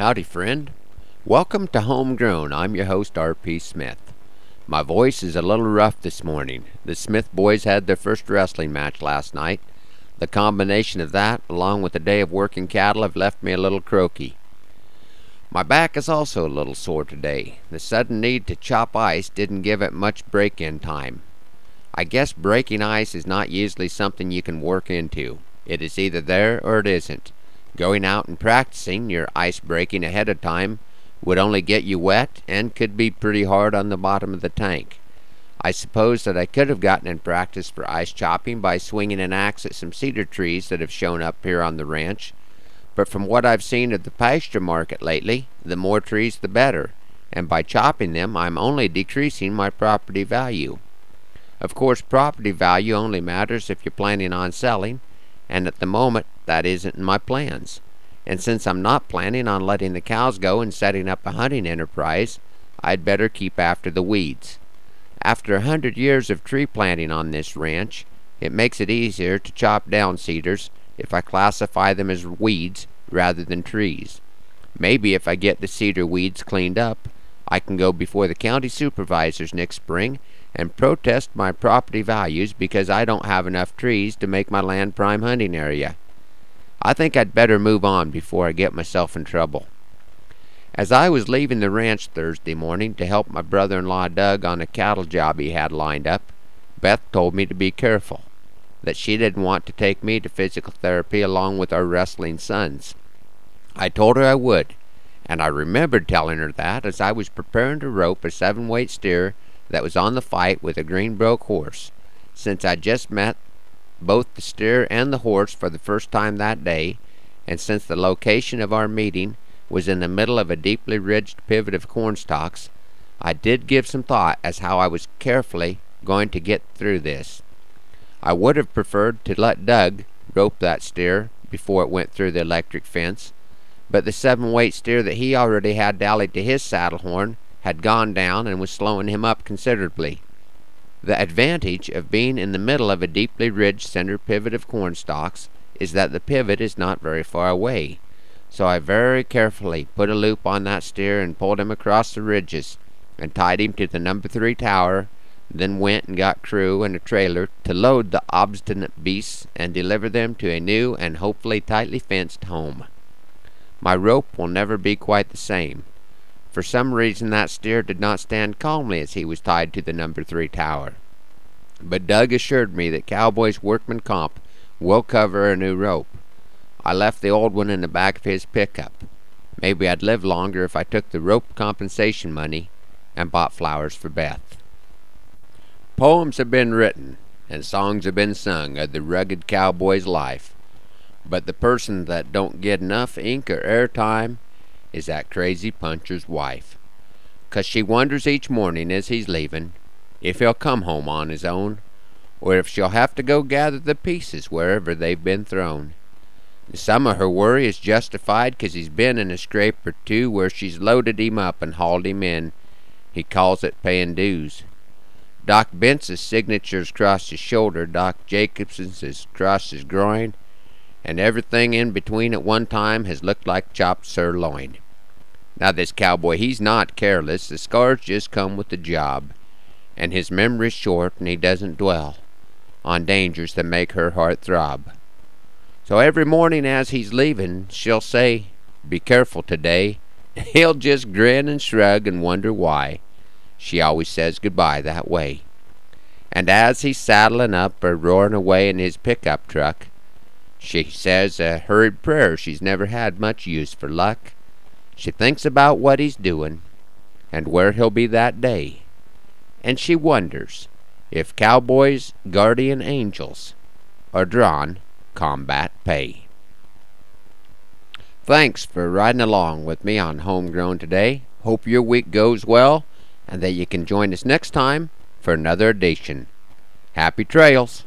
Howdy, friend. Welcome to Homegrown. I'm your host, R.P. Smith. My voice is a little rough this morning. The Smith boys had their first wrestling match last night. The combination of that, along with a day of working cattle, have left me a little croaky. My back is also a little sore today. The sudden need to chop ice didn't give it much break in time. I guess breaking ice is not usually something you can work into. It is either there or it isn't. Going out and practicing your ice breaking ahead of time would only get you wet and could be pretty hard on the bottom of the tank. I suppose that I could have gotten in practice for ice chopping by swinging an axe at some cedar trees that have shown up here on the ranch, but from what I've seen of the pasture market lately, the more trees the better, and by chopping them I'm only decreasing my property value. Of course, property value only matters if you're planning on selling, and at the moment that isn't in my plans. And since I'm not planning on letting the cows go and setting up a hunting enterprise, I'd better keep after the weeds. After a hundred years of tree planting on this ranch, it makes it easier to chop down cedars if I classify them as weeds rather than trees. Maybe if I get the cedar weeds cleaned up, I can go before the county supervisors next spring and protest my property values because I don't have enough trees to make my land prime hunting area. I think I'd better move on before I get myself in trouble. As I was leaving the ranch Thursday morning to help my brother in law Doug on a cattle job he had lined up, Beth told me to be careful, that she didn't want to take me to physical therapy along with our wrestling sons. I told her I would, and I remembered telling her that as I was preparing to rope a seven weight steer that was on the fight with a green broke horse, since I just met both the steer and the horse for the first time that day, and since the location of our meeting was in the middle of a deeply ridged pivot of cornstalks, I did give some thought as how I was carefully going to get through this. I would have preferred to let Doug rope that steer before it went through the electric fence, but the seven weight steer that he already had dallied to his saddle horn had gone down and was slowing him up considerably. The advantage of being in the middle of a deeply ridged center pivot of cornstalks is that the pivot is not very far away. So I very carefully put a loop on that steer and pulled him across the ridges and tied him to the number three tower, then went and got crew and a trailer to load the obstinate beasts and deliver them to a new and hopefully tightly fenced home. My rope will never be quite the same. For some reason that steer did not stand calmly as he was tied to the number three tower. But Doug assured me that Cowboy's workman comp will cover a new rope. I left the old one in the back of his pickup. Maybe I'd live longer if I took the rope compensation money and bought flowers for Beth. Poems have been written and songs have been sung of the rugged cowboy's life, but the person that don't get enough ink or airtime is that crazy puncher's wife. 'Cause she wonders each morning as he's leavin' if he'll come home on his own, or if she'll have to go gather the pieces wherever they've been thrown. Some of her worry is justified 'cause he's been in a scrape or two where she's loaded him up and hauled him in. He calls it payin' dues. Doc Bentz's signature's crossed his shoulder, Doc Jacobson's is crossed his groin, and everything in between at one time has looked like chopped sirloin. Now this cowboy, he's not careless. The scars just come with the job, and his memory's short, and he doesn't dwell on dangers that make her heart throb. So every morning as he's leavin', she'll say, "Be careful today." He'll just grin and shrug and wonder why. She always says goodbye that way. And as he's saddlin' up or roarin' away in his pickup truck, she says a hurried prayer she's never had much use for luck. She thinks about what he's doing and where he'll be that day. And she wonders if cowboys' guardian angels are drawn combat pay. Thanks for riding along with me on Homegrown today. Hope your week goes well and that you can join us next time for another edition. Happy trails!